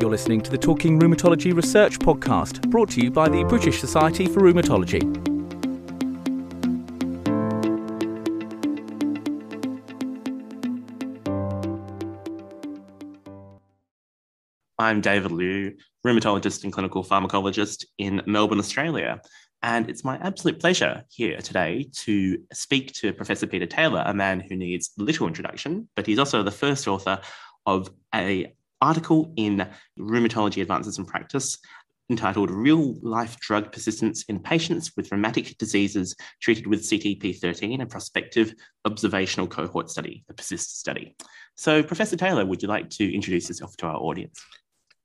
You're listening to the Talking Rheumatology Research Podcast, brought to you by the British Society for Rheumatology. I'm David Liew, rheumatologist and clinical pharmacologist in Melbourne, Australia. And it's my absolute pleasure here today to speak to Professor Peter Taylor, a man who needs little introduction, but he's also the first author of a article in Rheumatology Advances in Practice entitled Real Life Drug Persistence in Patients with Rheumatic Diseases Treated with CTP13, a prospective observational cohort study, the PERSIST study. So, Professor Taylor, would you like to introduce yourself to our audience?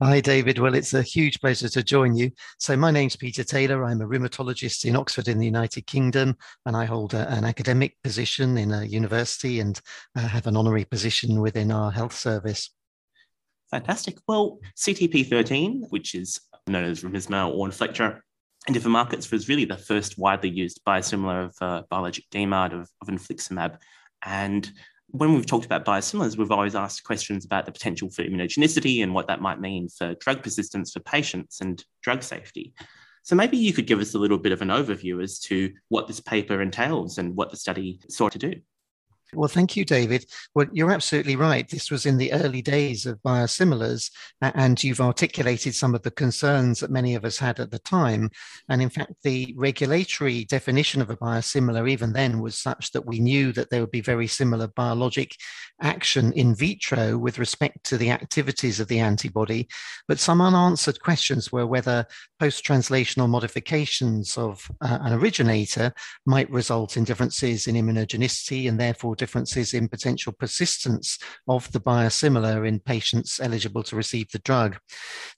Hi, David. Well, it's a huge pleasure to join you. So, my name's Peter Taylor. I'm a rheumatologist in Oxford in the United Kingdom, and I hold a, an academic position in a university and uh, have an honorary position within our health service. Fantastic. Well, CTP13, which is known as Remsima or Inflectra in different markets, was really the first widely used biosimilar of uh, biologic DMARD of, of infliximab. And when we've talked about biosimilars, we've always asked questions about the potential for immunogenicity and what that might mean for drug persistence for patients and drug safety. So maybe you could give us a little bit of an overview as to what this paper entails and what the study sought to do. Well, thank you, David. Well, you're absolutely right. This was in the early days of biosimilars, and you've articulated some of the concerns that many of us had at the time. And in fact, the regulatory definition of a biosimilar, even then, was such that we knew that there would be very similar biologic action in vitro with respect to the activities of the antibody. But some unanswered questions were whether post translational modifications of uh, an originator might result in differences in immunogenicity and therefore differences in potential persistence of the biosimilar in patients eligible to receive the drug.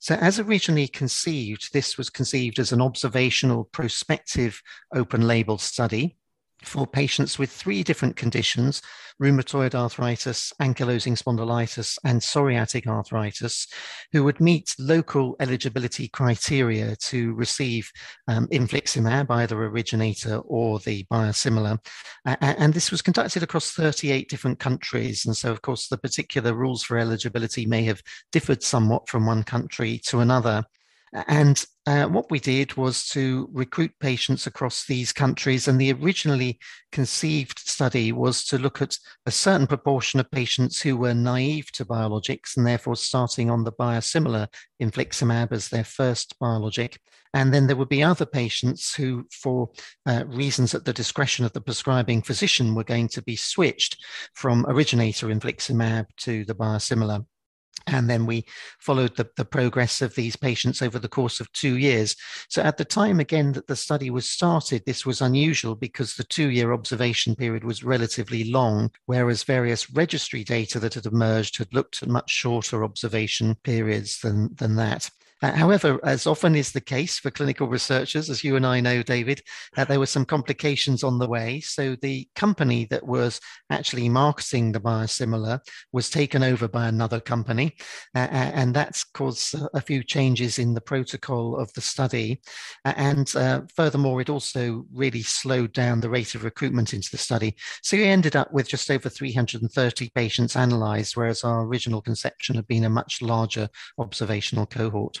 So, as originally conceived, this was conceived as an observational prospective open label study for patients with three different conditions rheumatoid arthritis, ankylosing spondylitis, and psoriatic arthritis who would meet local eligibility criteria to receive um, infliximab, either originator or the biosimilar. Uh, and this was conducted across 38 different countries. And so, of course, the particular rules for eligibility may have differed somewhat from one country to another. And uh, what we did was to recruit patients across these countries. And the originally conceived study was to look at a certain proportion of patients who were naive to biologics and therefore starting on the biosimilar infliximab as their first biologic. And then there would be other patients who, for uh, reasons at the discretion of the prescribing physician, were going to be switched from originator infliximab to the biosimilar. And then we followed the, the progress of these patients over the course of two years. So at the time, again, that the study was started, this was unusual because the two year observation period was relatively long, whereas various registry data that had emerged had looked at much shorter observation periods than, than that. Uh, however, as often is the case for clinical researchers, as you and I know, David, uh, there were some complications on the way. So the company that was actually marketing the biosimilar was taken over by another company, uh, and that's caused a few changes in the protocol of the study. And uh, furthermore, it also really slowed down the rate of recruitment into the study. So we ended up with just over 330 patients analyzed, whereas our original conception had been a much larger observational cohort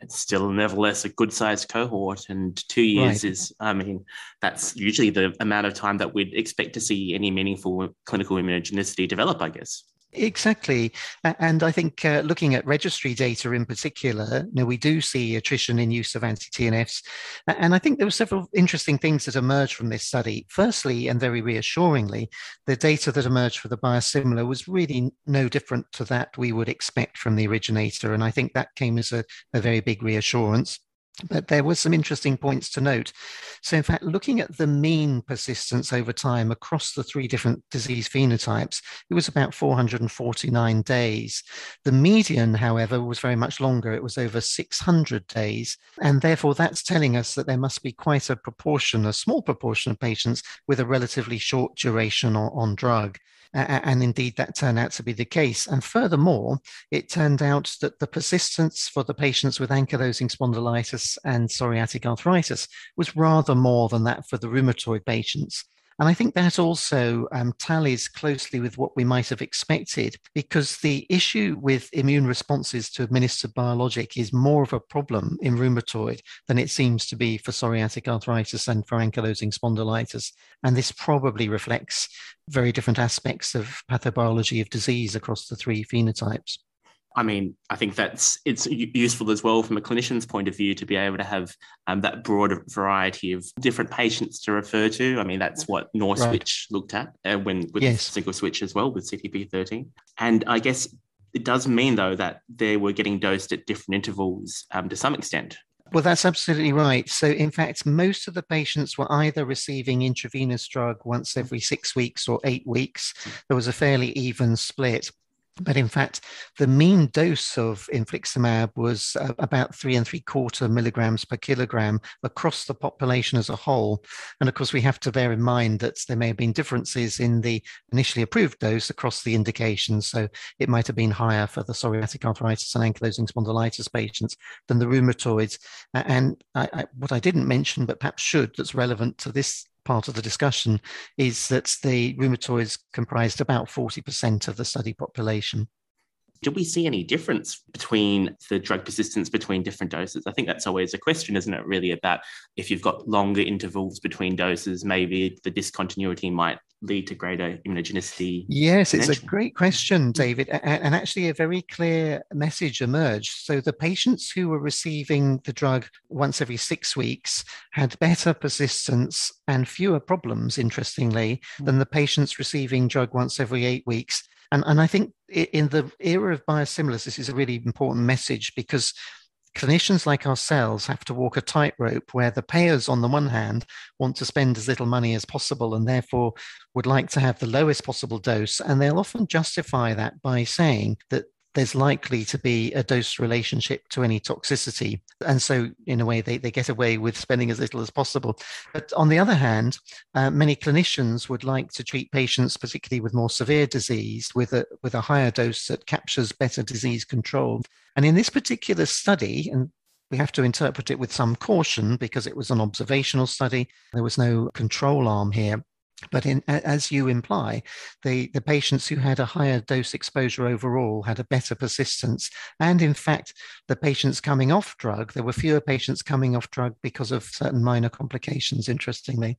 it's still nevertheless a good sized cohort and two years right. is i mean that's usually the amount of time that we'd expect to see any meaningful clinical immunogenicity develop i guess Exactly. And I think uh, looking at registry data in particular, you know, we do see attrition in use of anti TNFs. And I think there were several interesting things that emerged from this study. Firstly, and very reassuringly, the data that emerged for the biosimilar was really no different to that we would expect from the originator. And I think that came as a, a very big reassurance. But there were some interesting points to note. So, in fact, looking at the mean persistence over time across the three different disease phenotypes, it was about 449 days. The median, however, was very much longer. It was over 600 days. And therefore, that's telling us that there must be quite a proportion, a small proportion of patients with a relatively short duration on, on drug. And indeed, that turned out to be the case. And furthermore, it turned out that the persistence for the patients with ankylosing spondylitis and psoriatic arthritis was rather more than that for the rheumatoid patients. And I think that also um, tallies closely with what we might have expected, because the issue with immune responses to administered biologic is more of a problem in rheumatoid than it seems to be for psoriatic arthritis and for ankylosing spondylitis. And this probably reflects very different aspects of pathobiology of disease across the three phenotypes. I mean, I think that's it's useful as well from a clinician's point of view to be able to have um, that broad variety of different patients to refer to. I mean, that's what Norswitch right. looked at uh, when with yes. single switch as well with CTP13. And I guess it does mean though that they were getting dosed at different intervals um, to some extent. Well, that's absolutely right. So, in fact, most of the patients were either receiving intravenous drug once every six weeks or eight weeks. There was a fairly even split. But in fact, the mean dose of infliximab was uh, about three and three quarter milligrams per kilogram across the population as a whole. And of course, we have to bear in mind that there may have been differences in the initially approved dose across the indications. So it might have been higher for the psoriatic arthritis and ankylosing spondylitis patients than the rheumatoids. And I, I, what I didn't mention, but perhaps should, that's relevant to this part of the discussion is that the rheumatoids comprised about 40% of the study population. Do we see any difference between the drug persistence between different doses? I think that's always a question, isn't it? Really, about if you've got longer intervals between doses, maybe the discontinuity might lead to greater immunogenicity? Yes, it's a great question, mm. David, and actually a very clear message emerged. So the patients who were receiving the drug once every six weeks had better persistence and fewer problems, interestingly, than mm. the patients receiving drug once every eight weeks. And, and I think in the era of biosimilars, this is a really important message because clinicians like ourselves have to walk a tightrope where the payers, on the one hand, want to spend as little money as possible and therefore would like to have the lowest possible dose. And they'll often justify that by saying that there's likely to be a dose relationship to any toxicity. And so, in a way, they, they get away with spending as little as possible. But on the other hand, uh, many clinicians would like to treat patients, particularly with more severe disease, with a, with a higher dose that captures better disease control. And in this particular study, and we have to interpret it with some caution because it was an observational study, there was no control arm here. But in, as you imply, the, the patients who had a higher dose exposure overall had a better persistence. And in fact, the patients coming off drug, there were fewer patients coming off drug because of certain minor complications, interestingly.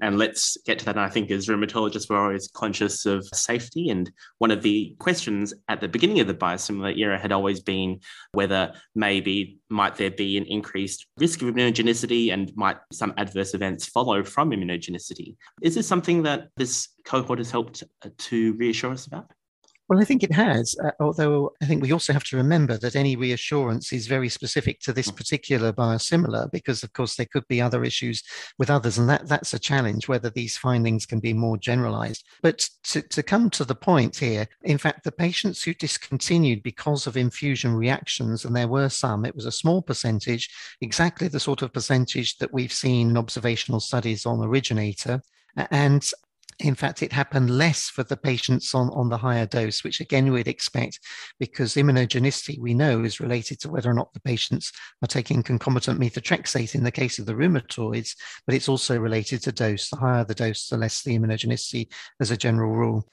And let's get to that. I think as rheumatologists, we're always conscious of safety. And one of the questions at the beginning of the biosimilar era had always been whether maybe might there be an increased risk of immunogenicity and might some adverse events follow from immunogenicity. Is this something that this cohort has helped to reassure us about? Well, I think it has, uh, although I think we also have to remember that any reassurance is very specific to this mm. particular biosimilar, because of course there could be other issues with others, and that, that's a challenge whether these findings can be more generalized. But to, to come to the point here, in fact, the patients who discontinued because of infusion reactions, and there were some, it was a small percentage, exactly the sort of percentage that we've seen in observational studies on originator. And in fact, it happened less for the patients on, on the higher dose, which again we'd expect because immunogenicity we know is related to whether or not the patients are taking concomitant methotrexate in the case of the rheumatoids, but it's also related to dose. The higher the dose, the less the immunogenicity as a general rule.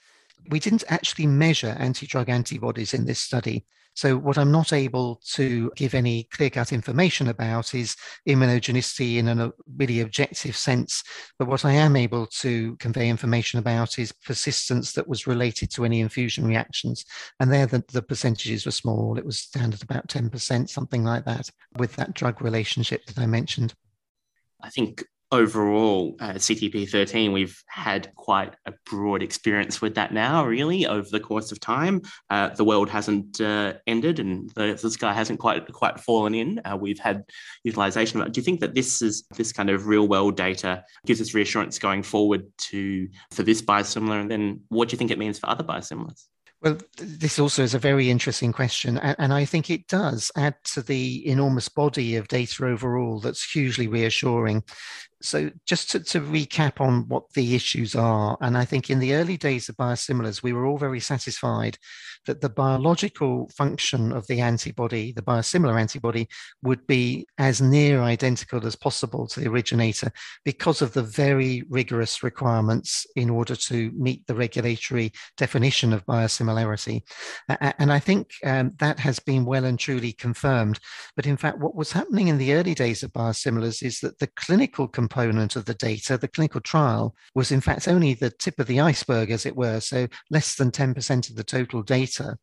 We didn't actually measure anti drug antibodies in this study. So, what I'm not able to give any clear cut information about is immunogenicity in a really objective sense. But what I am able to convey information about is persistence that was related to any infusion reactions. And there, the, the percentages were small. It was down at about 10%, something like that, with that drug relationship that I mentioned. I think overall, uh, CTP13, we've had quite a broad experience with that now, really, over the course of time. Uh, the world hasn't uh, ended and the, the, sky hasn't quite quite fallen in. Uh, we've had utilization of it. Do you think that this is this kind of real world data gives us reassurance going forward to for this biosimilar? And then what do you think it means for other biosimilars? Well, this also is a very interesting question. And I think it does add to the enormous body of data overall that's hugely reassuring. So, just to, to, recap on what the issues are, and I think in the early days of biosimilars, we were all very satisfied that the biological function of the antibody, the biosimilar antibody, would be as near identical as possible to the originator because of the very rigorous requirements in order to meet the regulatory definition of biosimilarity. And I think um, that has been well and truly confirmed. But in fact, what was happening in the early days of biosimilars is that the clinical component component of the data, the clinical trial, was in fact only the tip of the iceberg, as it were, so less than 10% of the total data.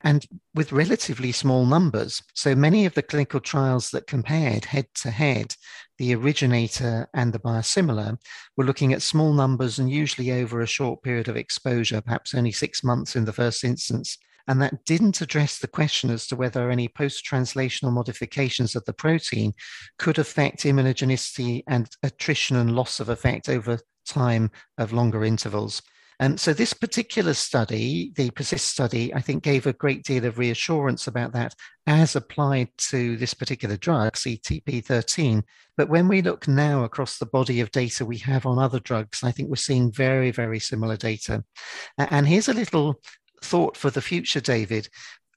And with relatively small numbers. So many of the clinical trials that compared head to head the originator and the biosimilar were looking at small numbers and usually over a short period of exposure, perhaps only six months in the first instance and that didn't address the question as to whether any post translational modifications of the protein could affect immunogenicity and attrition and loss of effect over time of longer intervals. And so, this particular study, the PERSIST study, I think gave a great deal of reassurance about that as applied to this particular drug, CTP13. But when we look now across the body of data we have on other drugs, I think we're seeing very, very similar data. And here's a little thought for the future, David.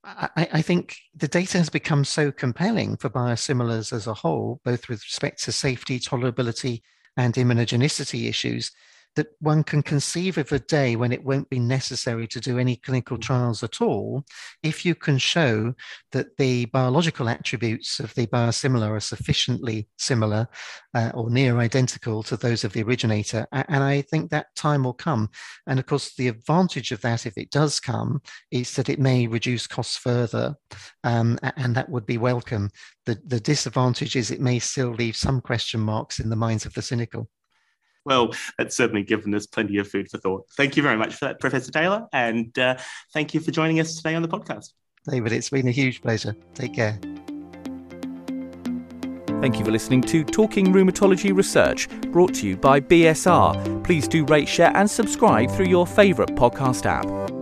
I, I, think the data has become so compelling for biosimilars as a whole, both with respect to safety, tolerability, and immunogenicity issues, that one can conceive of a day when it won't be necessary to do any clinical trials at all if you can show that the biological attributes of the biosimilar are sufficiently similar uh, or near identical to those of the originator. And I think that time will come. And of course, the advantage of that, if it does come, is that it may reduce costs further, um, and that would be welcome. The, the disadvantage is it may still leave some question marks in the minds of the cynical. Well, that's certainly given us plenty of food for thought. Thank you very much for that, Professor Taylor. And uh, thank you for joining us today on the podcast. David, it's been a huge pleasure. Take care. Thank you for listening to Talking Rheumatology Research, brought to you by BSR. Please do rate, share, and subscribe through your favourite podcast app.